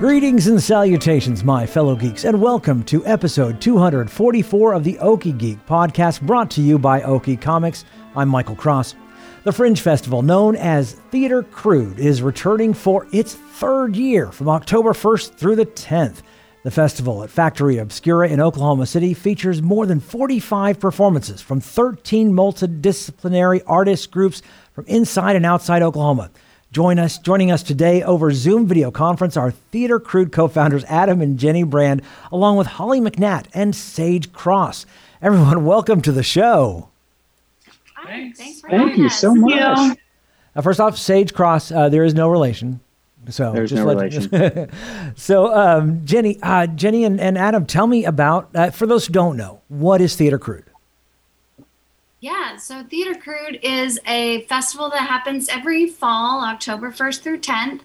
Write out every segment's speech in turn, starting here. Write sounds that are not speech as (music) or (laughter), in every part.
Greetings and salutations, my fellow geeks, and welcome to episode 244 of the Okie Geek podcast brought to you by Okie Comics. I'm Michael Cross. The Fringe Festival, known as Theatre Crude, is returning for its third year from October 1st through the 10th. The festival at Factory Obscura in Oklahoma City features more than 45 performances from 13 multidisciplinary artist groups from inside and outside Oklahoma. Join us, joining us today over Zoom video conference are Theatre Crude co-founders Adam and Jenny Brand, along with Holly McNatt and Sage Cross. Everyone, (laughs) welcome to the show. Thanks. Thanks Thank you so much. Uh, first off, Sage Cross, uh, there is no relation. So There's just no let- relation. (laughs) so um, Jenny, uh, Jenny and, and Adam, tell me about uh, for those who don't know, what is Theatre Crude? Yeah, so Theatre Crude is a festival that happens every fall, October 1st through 10th.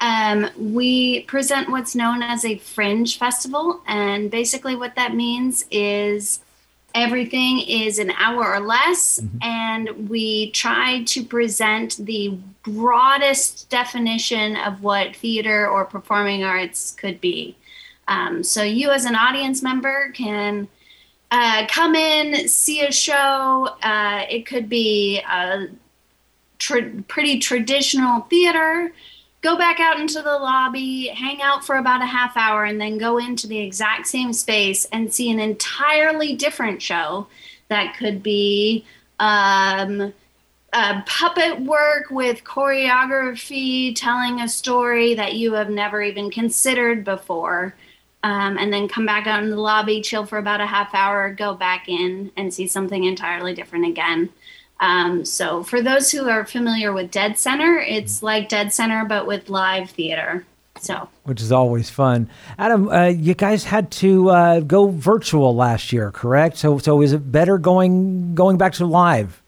Um, we present what's known as a fringe festival, and basically what that means is everything is an hour or less, and we try to present the broadest definition of what theater or performing arts could be. Um, so you, as an audience member, can uh, come in, see a show. Uh, it could be a tra- pretty traditional theater. Go back out into the lobby, hang out for about a half hour, and then go into the exact same space and see an entirely different show that could be um, puppet work with choreography, telling a story that you have never even considered before um, and then come back out in the lobby, chill for about a half hour, go back in and see something entirely different again. Um, so, for those who are familiar with Dead Center, it's like Dead Center but with live theater. So, Which is always fun. Adam, uh, you guys had to uh, go virtual last year, correct? So, so is it better going going back to live?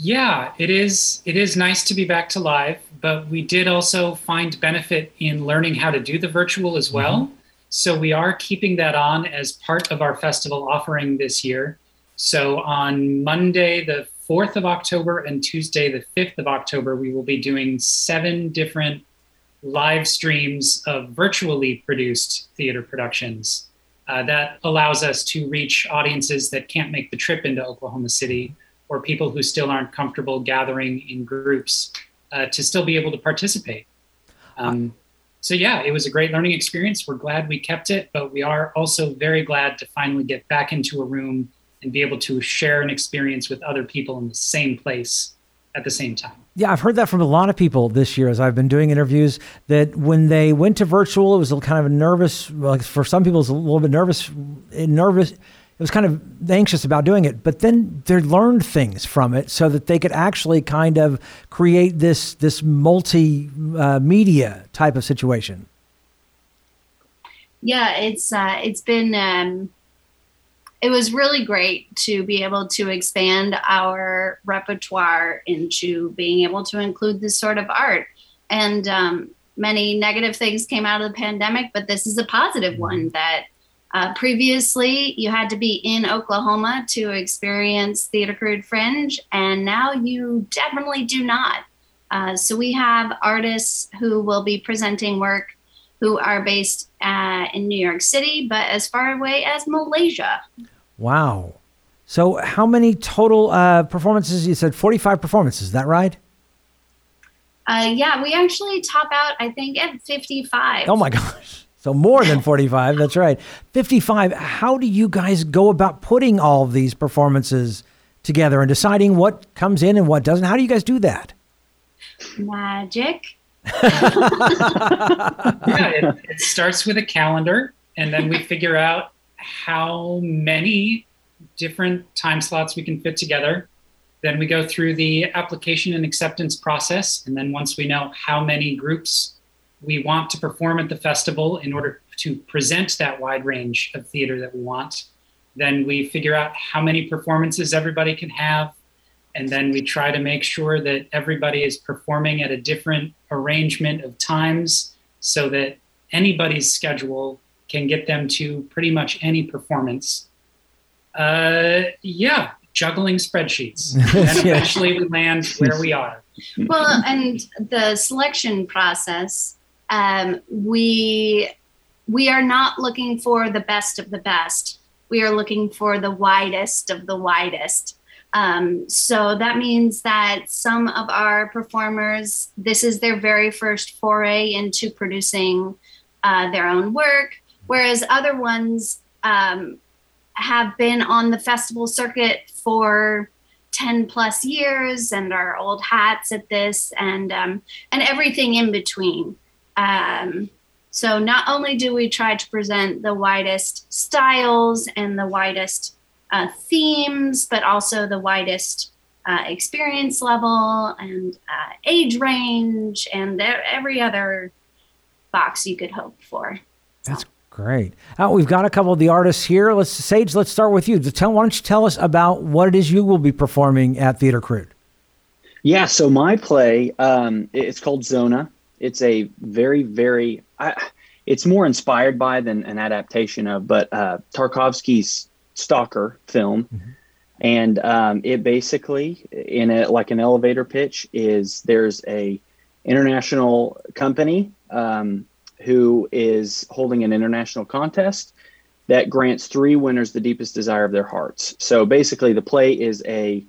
Yeah, it is. It is nice to be back to live, but we did also find benefit in learning how to do the virtual as well. So we are keeping that on as part of our festival offering this year. So on Monday, the 4th of October, and Tuesday, the 5th of October, we will be doing seven different live streams of virtually produced theater productions. Uh, that allows us to reach audiences that can't make the trip into Oklahoma City or people who still aren't comfortable gathering in groups uh, to still be able to participate. Um, so, yeah, it was a great learning experience. We're glad we kept it, but we are also very glad to finally get back into a room and be able to share an experience with other people in the same place at the same time. Yeah, I've heard that from a lot of people this year as I've been doing interviews. That when they went to virtual, it was kind of a nervous. Like for some people, it's a little bit nervous. Nervous. It was kind of anxious about doing it, but then they learned things from it so that they could actually kind of create this this multi uh, media type of situation. yeah, it's uh, it's been um, it was really great to be able to expand our repertoire into being able to include this sort of art. And um, many negative things came out of the pandemic, but this is a positive one that uh, previously you had to be in Oklahoma to experience Theatre Crude Fringe, and now you definitely do not. Uh, so we have artists who will be presenting work who are based uh, in New York City, but as far away as Malaysia. Wow. So, how many total uh, performances? You said forty-five performances. Is that right? Uh, yeah, we actually top out, I think, at 55. Oh my (laughs) gosh. So more than 45. That's right. 55. How do you guys go about putting all of these performances together and deciding what comes in and what doesn't? How do you guys do that? Magic. (laughs) yeah, it, it starts with a calendar, and then we figure out how many different time slots we can fit together. Then we go through the application and acceptance process. And then once we know how many groups we want to perform at the festival in order to present that wide range of theater that we want, then we figure out how many performances everybody can have. And then we try to make sure that everybody is performing at a different arrangement of times so that anybody's schedule can get them to pretty much any performance. Uh, yeah, juggling spreadsheets. (laughs) and eventually we land where we are. Well, and the selection process, um, we we are not looking for the best of the best. We are looking for the widest of the widest. Um, so that means that some of our performers, this is their very first foray into producing uh, their own work, whereas other ones um, have been on the festival circuit for 10 plus years and are old hats at this and um, and everything in between. Um, so not only do we try to present the widest styles and the widest uh, themes, but also the widest uh, experience level and uh, age range and every other box you could hope for. So. That's great. Uh, we've got a couple of the artists here. Let's Sage. Let's start with you. Tell, why don't you tell us about what it is you will be performing at Theatre Crude? Yeah. So my play, um, it's called Zona. It's a very, very. I, it's more inspired by than an adaptation of, but uh, Tarkovsky's Stalker film. Mm-hmm. And um, it basically, in a like an elevator pitch, is there's a international company um, who is holding an international contest that grants three winners the deepest desire of their hearts. So basically, the play is a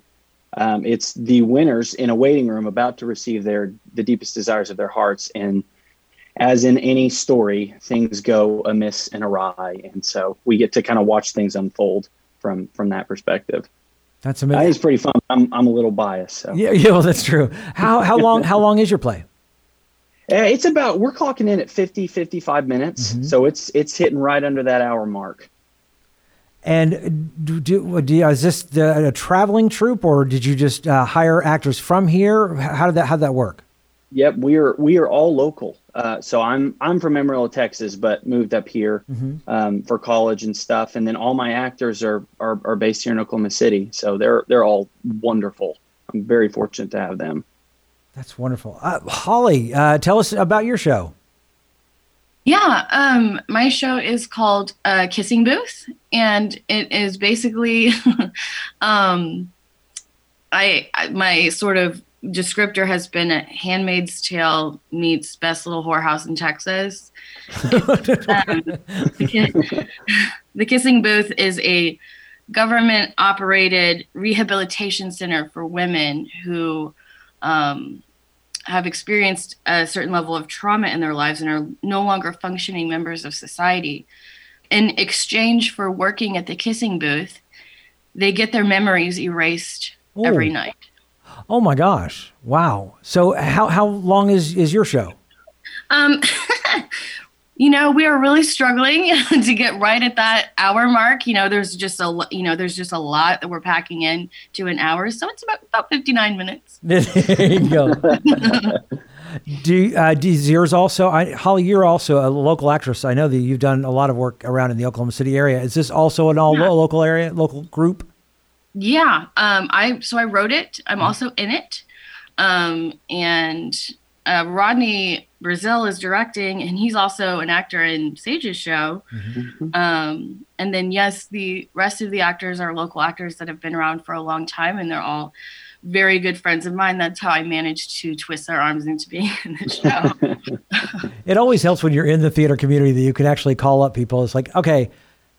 um, it's the winners in a waiting room about to receive their the deepest desires of their hearts. And as in any story things go amiss and awry. And so we get to kind of watch things unfold from from that perspective. That's amazing. it's pretty fun. I'm, I'm a little biased so. Yeah, (laughs) yeah well that's true. How how long how long is your play? Uh, it's about we're clocking in at 50 55 minutes. Mm-hmm. so it's it's hitting right under that hour mark and do, do, do is this the, a traveling troupe or did you just uh, hire actors from here? How did that how did that work? Yep we are we are all local. Uh, so i'm i'm from amarillo texas but moved up here mm-hmm. um, for college and stuff. And then all my actors are, are are based here in oklahoma city. So they're they're all wonderful. I'm very fortunate to have them. That's wonderful. Uh, Holly, uh, tell us about your show. Yeah, um, my show is called uh, Kissing Booth, and it is basically, (laughs) um, I my sort of descriptor has been a Handmaid's Tale meets Best Little Whorehouse in Texas. um, (laughs) the, the Kissing Booth is a government operated rehabilitation center for women who um, have experienced a certain level of trauma in their lives and are no longer functioning members of society. In exchange for working at the kissing booth, they get their memories erased every night. Oh my gosh. Wow. So how how long is is your show? Um (laughs) you know we are really struggling (laughs) to get right at that hour mark. You know there's just a you know there's just a lot that we're packing in to an hour. So it's about about 59 minutes. (laughs) There you go. (laughs) Do, uh, do yours also I, holly you're also a local actress. I know that you've done a lot of work around in the oklahoma city area. Is this also an all yeah. local area local group? Yeah um i so i wrote it. I'm mm-hmm. also in it. Um and uh, rodney Brazil is directing, and he's also an actor in Sage's show. Mm-hmm. Um, and then, yes, the rest of the actors are local actors that have been around for a long time, and they're all very good friends of mine. That's how I managed to twist their arms into being in the show. (laughs) it always helps when you're in the theater community that you can actually call up people. It's like, okay,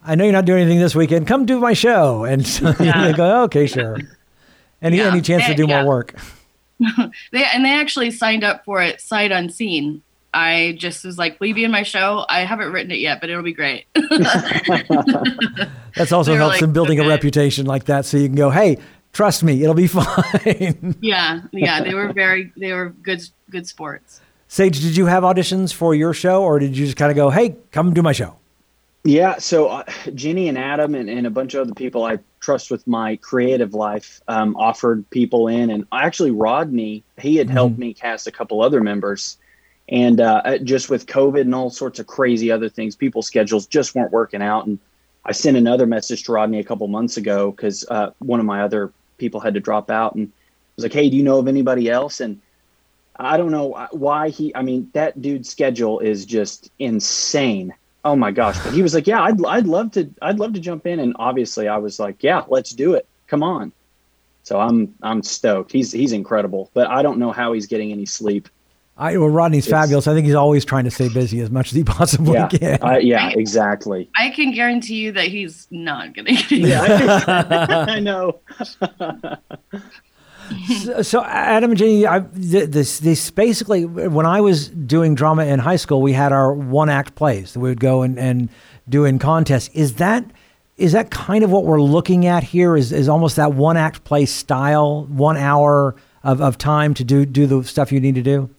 I know you're not doing anything this weekend. Come do my show, and so yeah. (laughs) they go, okay, sure. Any yeah. any chance to do yeah. more work? (laughs) they and they actually signed up for it sight unseen. I just was like, "Will you be in my show?" I haven't written it yet, but it'll be great. (laughs) That's also helps like, in building okay. a reputation like that, so you can go, "Hey, trust me, it'll be (laughs) fine." yeah, yeah, they were very, they were good, good sports. Sage, did you have auditions for your show, or did you just kind of go, "Hey, come do my show"? Yeah, so uh, Jenny and Adam and, and a bunch of other people I trust with my creative life um, offered people in, and actually Rodney he had mm-hmm. helped me cast a couple other members, and uh, uh, just with COVID and all sorts of crazy other things, people's schedules just weren't working out, and I sent another message to Rodney a couple months ago because uh, one of my other people had to drop out, and I was like, "Hey, do you know of anybody else?" and I don't know why he. I mean, that dude's schedule is just insane Oh my gosh! But he was like, "Yeah, I'd I'd love to I'd love to jump in." And obviously, I was like, "Yeah, let's do it. Come on." So I'm I'm stoked. He's he's incredible, but I don't know how he's getting any sleep. I well, Rodney's it's, fabulous. I think he's always trying to stay busy as much as he (laughs) possibly yeah, can. I, yeah, I, exactly. I can guarantee you that he's not going to. Yeah, I, (laughs) I know. (laughs) so, so, Adam and Jenny, I, this this basically when I was doing drama in high school, we had our one act plays that we would go and, and do in contests. Is that is that kind of what we're looking at here? Is is almost that one act play style, one hour of, of time to do do the stuff you need to do?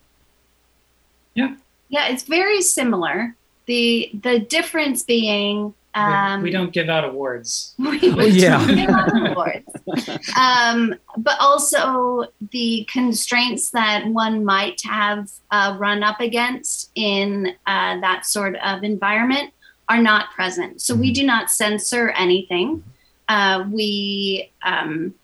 Yeah. Yeah, it's very similar. The the difference being um, we don't give out awards. (laughs) We, (laughs) yeah. give out awards. um, but also the constraints that one might have uh, run up against in uh, that sort of environment are not present. So we mm-hmm. do not censor anything. Uh, we um,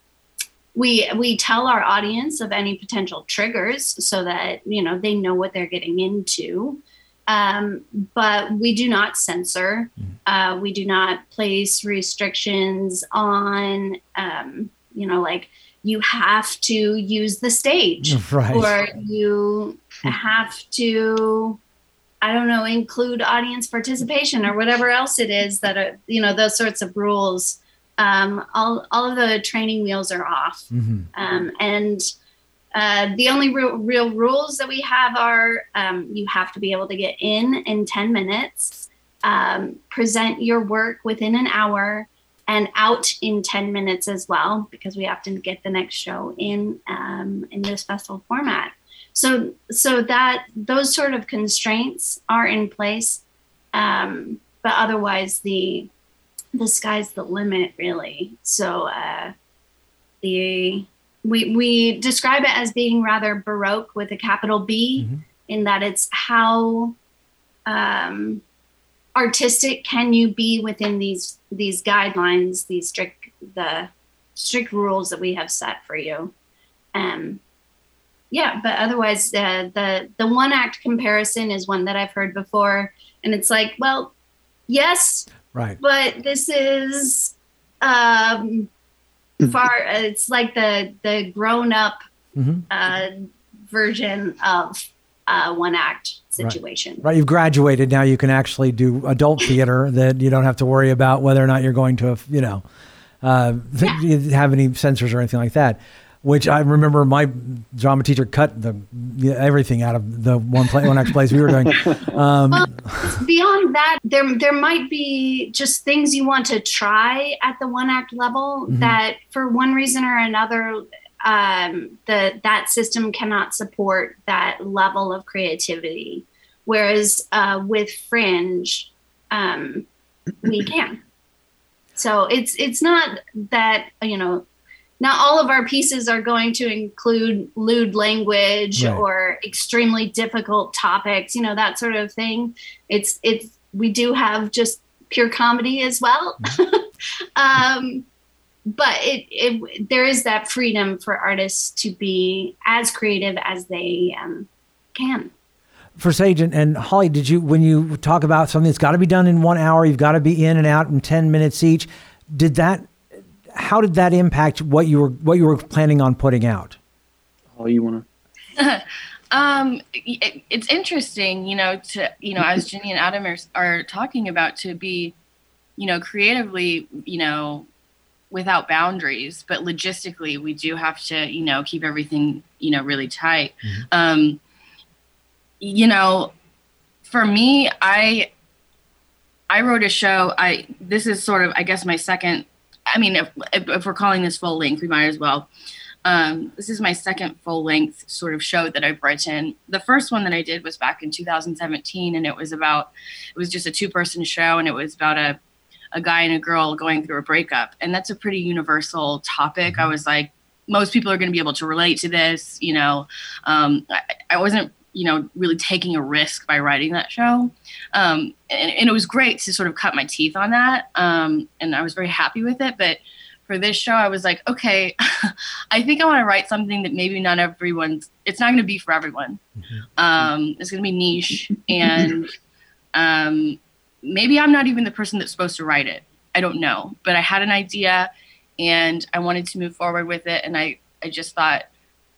we we tell our audience of any potential triggers so that you know they know what they're getting into. Um, but we do not censor. Mm-hmm. Uh, we do not place restrictions on, um, you know, like you have to use the stage (laughs) right. or you have to, I don't know, include audience participation or whatever else it is that are, you know, those sorts of rules. Um, all, all of the training wheels are off. Mm-hmm. Um, and uh, the only real, real, rules that we have are um, you have to be able to get in in 10 minutes, um, present your work within an hour, and out in 10 minutes as well, because we have to get the next show in um, in this festival format. So, so that those sort of constraints are in place, um, but otherwise the the sky's the limit, really. So, uh, the we we describe it as being rather baroque with a capital B, mm-hmm. in that it's how um, artistic can you be within these these guidelines, these strict the strict rules that we have set for you. Um, yeah, but otherwise, uh, the the one act comparison is one that I've heard before, and it's like, well, yes, right, but this is um, far it's like the the grown up mm-hmm. uh, version of uh, one act situation. Right. right. You've graduated now. You can actually do adult theater (laughs) that you don't have to worry about whether or not you're going to, you know, uh, yeah. (laughs) have any censors or anything like that which I remember my drama teacher cut the everything out of the one play one act plays we were doing. (laughs) Um, well, beyond that, there there might be just things you want to try at the one act level mm-hmm. that, for one reason or another, um, the that system cannot support that level of creativity. Whereas uh, with Fringe, um, we can. So it's it's not that you know not all of our pieces are going to include lewd language right. or extremely difficult topics you know that sort of thing it's it's we do have just pure comedy as well (laughs) um, but it, it there is that freedom for artists to be as creative as they um, can for Sage and, and, Holly, did you when you talk about something that's got to be done in one hour, you've got to be in and out in ten minutes each? Did that how did that impact what you were what you were planning on putting out? Oh, you want to? (laughs) um, it, it's interesting, you know, to you know, as Jenny and Adam are, are talking about, to be, you know, creatively, you know, without boundaries, but logistically, we do have to, you know, keep everything, you know, really tight. Mm-hmm. Um, you know, for me, I I wrote a show. I this is sort of, I guess, my second I mean, if, if, we're calling this full length, we might as well. Um, this is my second full length sort of show that I've written. The first one that I did was back in 2017, and it was about it was just a two person show, and it was about a a guy and a girl going through a breakup, and that's a pretty universal topic. I was like, most people are going to be able to relate to this. You know, um, I, I wasn't you know really taking a risk by writing that show. Um, and, and, it was great to sort of cut my teeth on that um, and i was very happy with it. But for this show i was like okay (laughs) i think i want to write something that maybe not everyone's it's not going to be for everyone. Mm-hmm. um, it's going to be niche and um, maybe i'm not even the person that's supposed to write it. I don't know. But i had an idea and i wanted to move forward with it and i i just thought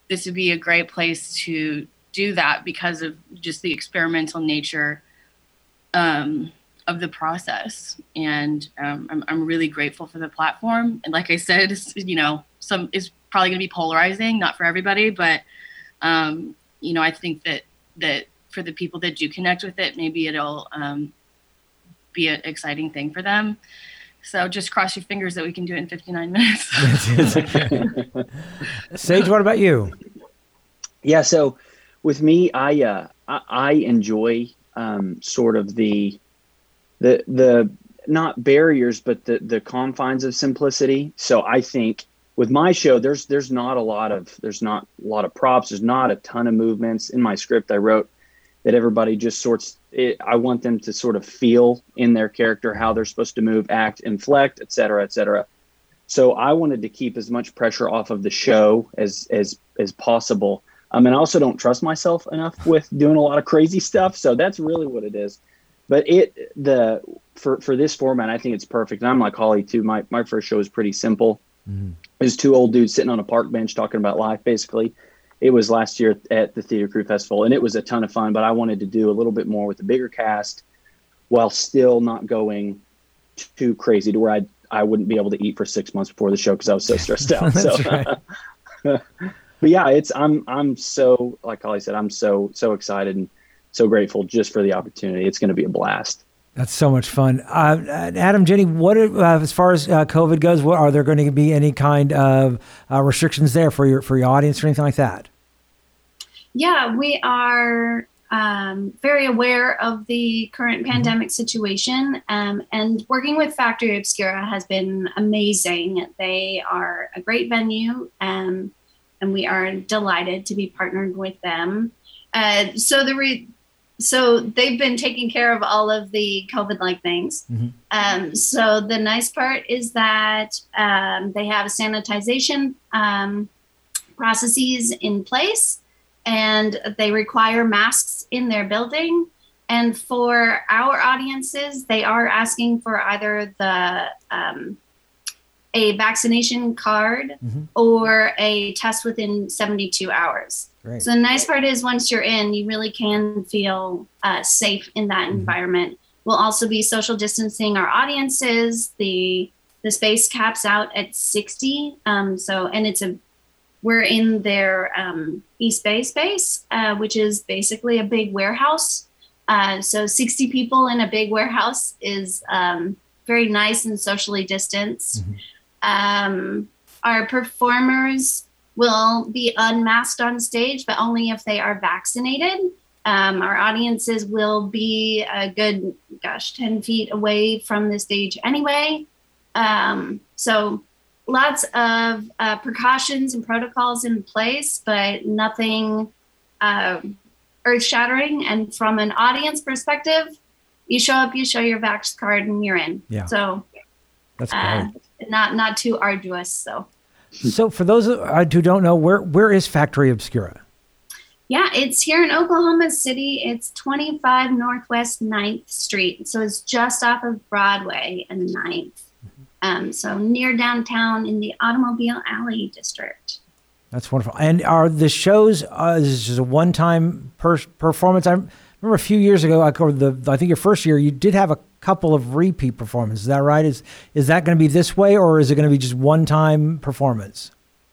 this would be a great place to do that because of just the experimental nature um, of the process. And um, I'm, I'm really grateful for the platform. And like I said, you know, some is probably going to be polarizing, not for everybody, but um, you know, I think that that for the people that do connect with it, maybe it'll um, be an exciting thing for them. So just cross your fingers that we can do it in 59 minutes. (laughs) Sage, what about you? Yeah, so with me, I uh, I, I enjoy um, sort of the the the not barriers, but the the confines of simplicity. So I think with my show, there's there's not a lot of there's not a lot of props. There's not a ton of movements in my script. I wrote that everybody just sorts. It, I want them to sort of feel in their character how they're supposed to move, act, inflect, et cetera, et cetera. So I wanted to keep as much pressure off of the show as as as possible um, and I also don't trust myself enough with doing a lot of crazy stuff. So that's really what it is. But it the for for this format, I think it's perfect. And I'm like Holly too. My my first show was pretty simple. Mm-hmm. It was two old dudes sitting on a park bench talking about life, basically. It was last year at the Theatre Crude Festival, and it was a ton of fun. But I wanted to do a little bit more with a bigger cast, while still not going too crazy to where I I wouldn't be able to eat for six months before the show because I was so stressed (laughs) out. so. (laughs) but yeah, it's I'm I'm so like Holly said, I'm so so excited and so grateful just for the opportunity. It's going to be a blast. That's so much fun. Uh, Adam, Jenny, what uh, as far as uh, COVID goes, what are there going to be any kind of uh, restrictions there for your for your audience or anything like that? Yeah, we are um, very aware of the current mm-hmm. pandemic situation, um, and working with Factory Obscura has been amazing. They are a great venue. Um, and we are delighted to be partnered with them. Uh, so the re- so they've been taking care of all of the COVID-like things. Mm-hmm. Um, so the nice part is that um, they have sanitization um, processes in place, and they require masks in their building. And for our audiences, they are asking for either the um, a vaccination card mm-hmm. or a test within 72 hours. Great. So the nice part is once you're in, you really can feel uh, safe in that mm-hmm. environment. We'll also be social distancing our audiences. The the space caps out at 60. Um, so and it's a we're in their um, East Bay space, uh, which is basically a big warehouse. Uh, so 60 people in a big warehouse is um, very nice and socially distanced. Mm-hmm. Um, our performers will be unmasked on stage, but only if they are vaccinated. Um, our audiences will be a good, gosh, 10 feet away from the stage anyway. Um, so lots of uh, precautions and protocols in place, but nothing uh, earth shattering. And from an audience perspective, you show up, you show your vax card, and you're in. Yeah. So that's uh, great not not too arduous. So. So, for those who don't know, where where is Factory Obscura? Yeah, it's here in Oklahoma City. It's 25 Northwest 9th Street. So it's just off of Broadway and 9th. Um, so near downtown in the Automobile Alley district. That's wonderful. And are the shows, uh, is this a one time per- performance? I remember a few years ago, I, the, I think your first year, you did have a couple of repeat performances. Is that right? Is is that going to be this way, or is it going to be just one time performance?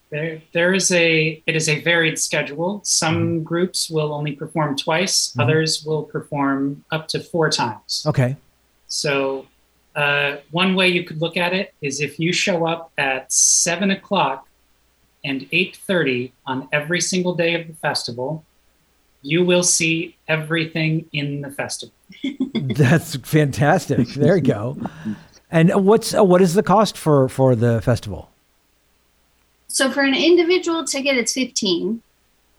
There, there is a it is a varied schedule. Some mm-hmm. groups will only perform twice. Mm-hmm. Others will perform up to four times. Okay. So, uh, one way you could look at it is if you show up at seven o'clock and 8:30 on every single day of the festival, you will see everything in the festival. (laughs) That's fantastic. There you go. And what's uh, what is the cost for for the festival? So for an individual ticket, it's 15.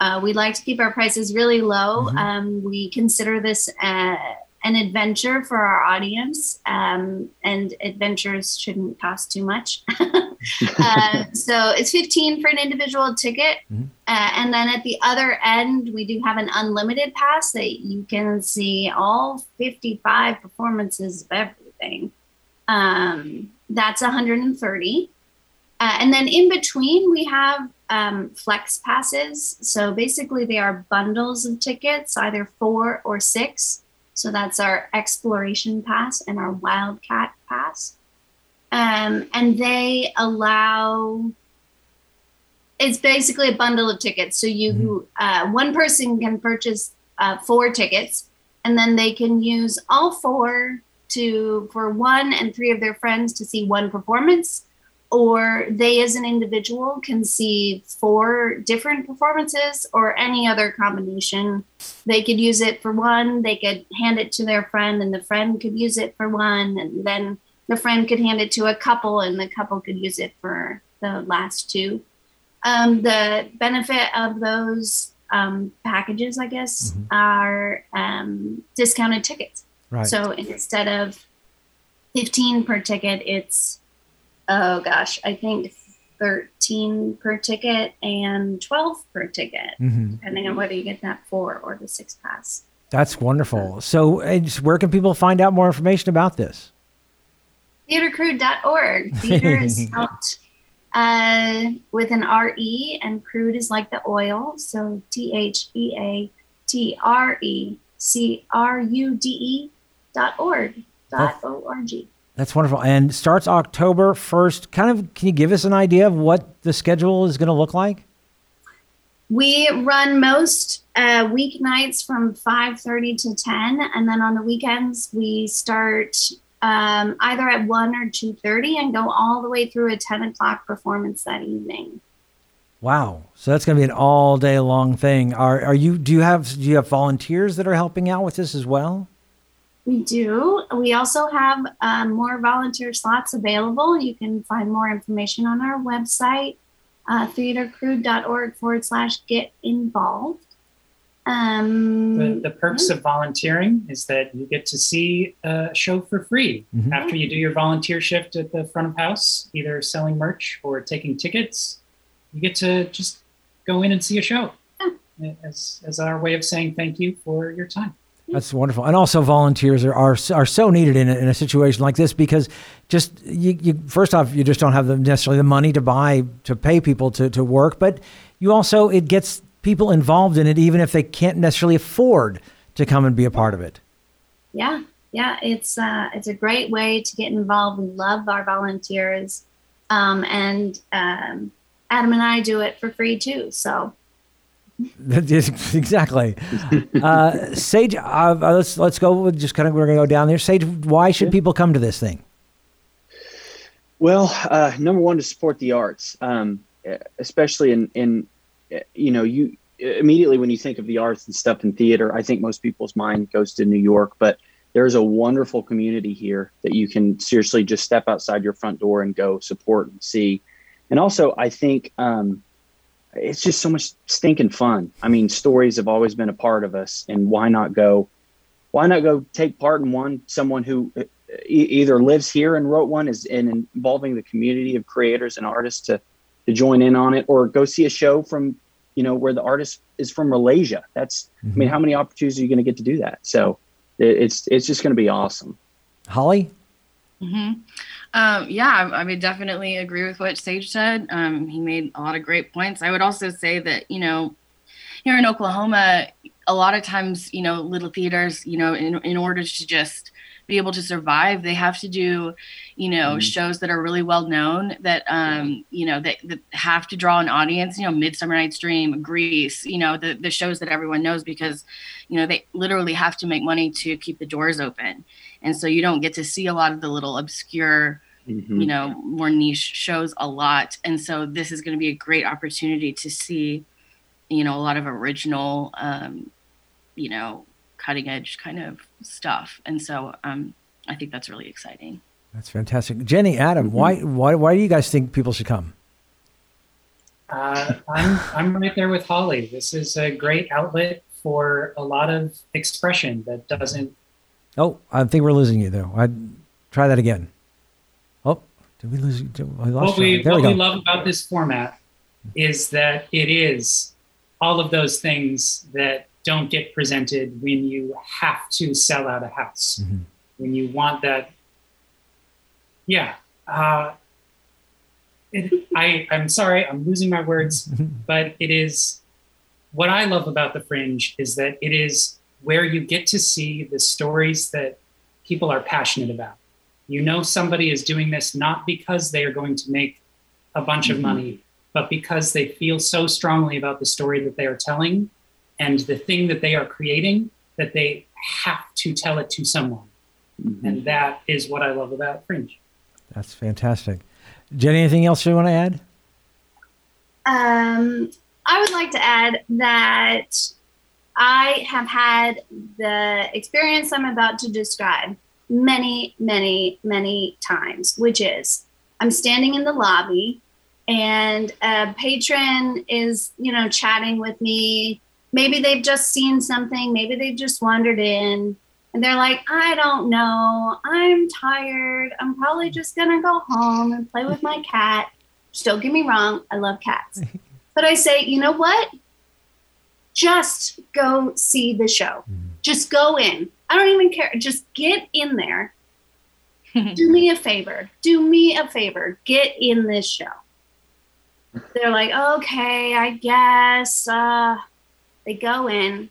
Uh, we like to keep our prices really low. Mhm. Um, we consider this uh, an adventure for our audience, um, and adventures shouldn't cost too much. (laughs) uh, so it's 15 for an individual ticket. Mhm. Uh, and then at the other end, we do have an unlimited pass that you can see all 55 performances of everything. Um, that's 130. Uh, and then in between, we have um, flex passes. So basically, they are bundles of tickets, either four or six. So that's our exploration pass and our wildcat pass. Um, and they allow, it's basically a bundle of tickets. So you, uh, one person can purchase uh, four tickets, and then they can use all four to for one and three of their friends to see one performance or they as an individual can see four different performances or any other combination. They could use it for one, they could hand it to their friend, and the friend could use it for one, and then the friend could hand it to a couple, and the couple could use it for the last two. Um, the benefit of those um, packages, I guess, Mhm. are um, discounted tickets. Right. So instead of 15 per ticket, it's, oh gosh, I think 13 per ticket and 12 per ticket, hmm depending on whether you get that four or the six pass. That's wonderful. So, uh, where can people find out more information about this? Theatrecrude.org. (laughs) Theater is spelled uh, with an R-E and crude is like the oil. So T-H-E-A-T-R-E C-R-U-D-E dot org. Dot O-R-G. That's wonderful. And starts October 1st. Kind of, can you give us an idea of what the schedule is going to look like? We run most uh, weeknights from 5:30 to 10, and then on the weekends we start um, either at 1 or 2:30 and go all the way through a 10 o'clock performance that evening. Wow. So that's going to be an all day long thing. Are, are you, do you have, do you have volunteers that are helping out with this as well? We do. We also have um, more volunteer slots available. You can find more information on our website, uh, theatrecrude.org forward slash get involved. Um, The, the perks of volunteering is that you get to see a show for free Mhm. after you do your volunteer shift at the front of house, either selling merch or taking tickets. You get to just go in and see a show as, as our way of saying thank you for your time. That's wonderful. And also volunteers are, are, are so needed in a, in a situation like this because just you, you, first off, you just don't have the, necessarily the money to buy, to pay people to, to work, but you also, it gets people involved in it, even if they can't necessarily afford to come and be a part of it. yeah, yeah, it's uh, it's a great way to get involved. We love our volunteers, um, and um, Adam and I do it for free too. So (laughs) exactly. Uh, Sage, uh, let's let's go. with Just kind of we're gonna go down there. Sage, why should people come to this thing? Well, uh, number one, to support the arts, um, especially in, in, you know, you immediately when you think of the arts and stuff in theater, I think most people's mind goes to New York, but there's a wonderful community here that you can seriously just step outside your front door and go support and see. And also, I think um, it's just so much stinking fun. I mean, stories have always been a part of us, and why not go? Why not go take part in one? Someone who e- either lives here and wrote one is in involving the community of creators and artists to to join in on it, or go see a show from you know where the artist is from Malaysia. That's I mean, how many opportunities are you going to get to do that? So it, it's it's just going to be awesome. Holly, hmm Um, yeah, I, I would definitely agree with what Sage said. Um, he made a lot of great points. I would also say that, you know, here in Oklahoma, a lot of times, you know, little theaters, you know, in, in order to just be able to survive, they have to do, you know, Mhm. shows that are really well known that, um, you know, that, that have to draw an audience, you know, Midsummer Night's Dream, Grease, you know, the, the shows that everyone knows because, you know, they literally have to make money to keep the doors open and so you don't get to see a lot of the little obscure mm-hmm. you know, more niche shows a lot. And so this is going to be a great opportunity to see, you know, a lot of original, um, you know, cutting edge kind of stuff. And so um, I think that's really exciting. That's fantastic. Jenny, Adam, mm-hmm. why, why, why do you guys think people should come? Uh, I'm, I'm right there with Holly. This is a great outlet for a lot of expression that doesn't. Oh, I think we're losing you though. I try that again. Did we lose? Did, I lost what we, what we, we love about this format is that it is all of those things that don't get presented when you have to sell out a house. Mm-hmm. When you want that, yeah. Uh, it, I I'm sorry, I'm losing my words, (laughs) but it is what I love about the Fringe is that it is where you get to see the stories that people are passionate about. You know, somebody is doing this not because they are going to make a bunch mm-hmm. of money, but because they feel so strongly about the story that they are telling and the thing that they are creating that they have to tell it to someone. Mm-hmm. And that is what I love about Fringe. That's fantastic. Jenny, anything else you want to add? Um, I would like to add that I have had the experience I'm about to describe many, many, many times, which is I'm standing in the lobby and a patron is, you know, chatting with me. Maybe they've just seen something, maybe they've just wandered in and they're like, I don't know. I'm tired. I'm probably just going to go home and play with my (laughs) cat. Don't get me wrong, I love cats. (laughs) But I say, you know what? Just go see the show. Mm-hmm. Just go in. I don't even care. Just get in there. (laughs) Do me a favor. Do me a favor. Get in this show. They're like, okay, I guess. Uh, they go in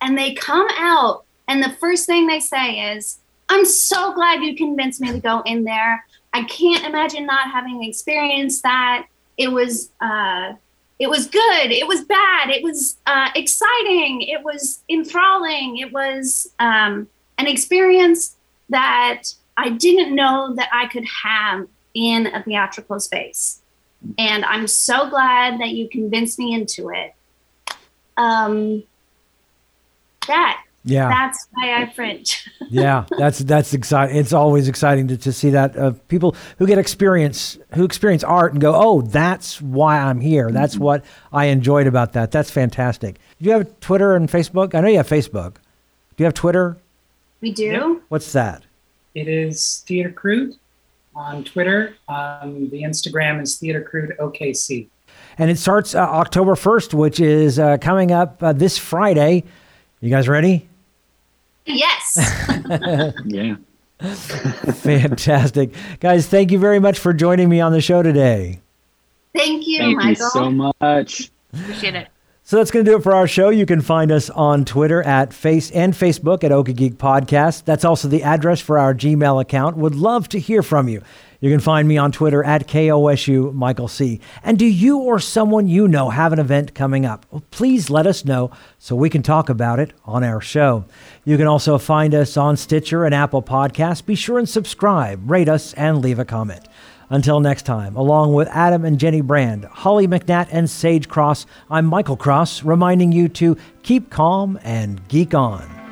and they come out and the first thing they say is, I'm so glad you convinced me to go in there. I can't imagine not having experienced that. It was uh, it was good. It was bad. It was uh, exciting. It was enthralling. It was um, an experience that I didn't know that I could have in a theatrical space. And I'm so glad that you convinced me into it. Um, that yeah, that's why I Fringe. (laughs) yeah, that's that's exciting. It's always exciting to, to see that uh, people who get experience who experience art and go, oh, that's why I'm here. That's mm-hmm. what I enjoyed about that. That's fantastic. Do you have Twitter and Facebook? I know you have Facebook. Do you have Twitter? We do. What's that? It is Theatre Crude on Twitter. Um, the Instagram is Theatre Crude OKC. And it starts uh, October 1st, which is uh, coming up uh, this Friday. You guys ready? Yes. (laughs) yeah. Fantastic. Guys, thank you very much for joining me on the show today. Thank you, thank Michael. you so much. Appreciate it. So that's going to do it for our show. You can find us on Twitter at Face and Facebook at Okie Geek Podcast. That's also the address for our Gmail account. Would love to hear from you. You can find me on Twitter at KOSU Michael C. And do you or someone you know have an event coming up? Well, please let us know so we can talk about it on our show. You can also find us on Stitcher and Apple Podcasts. Be sure and subscribe, rate us, and leave a comment. Until next time, along with Adam and Jenny Brand, Holly McNatt, and Sage Cross, I'm Michael Cross, reminding you to keep calm and geek on.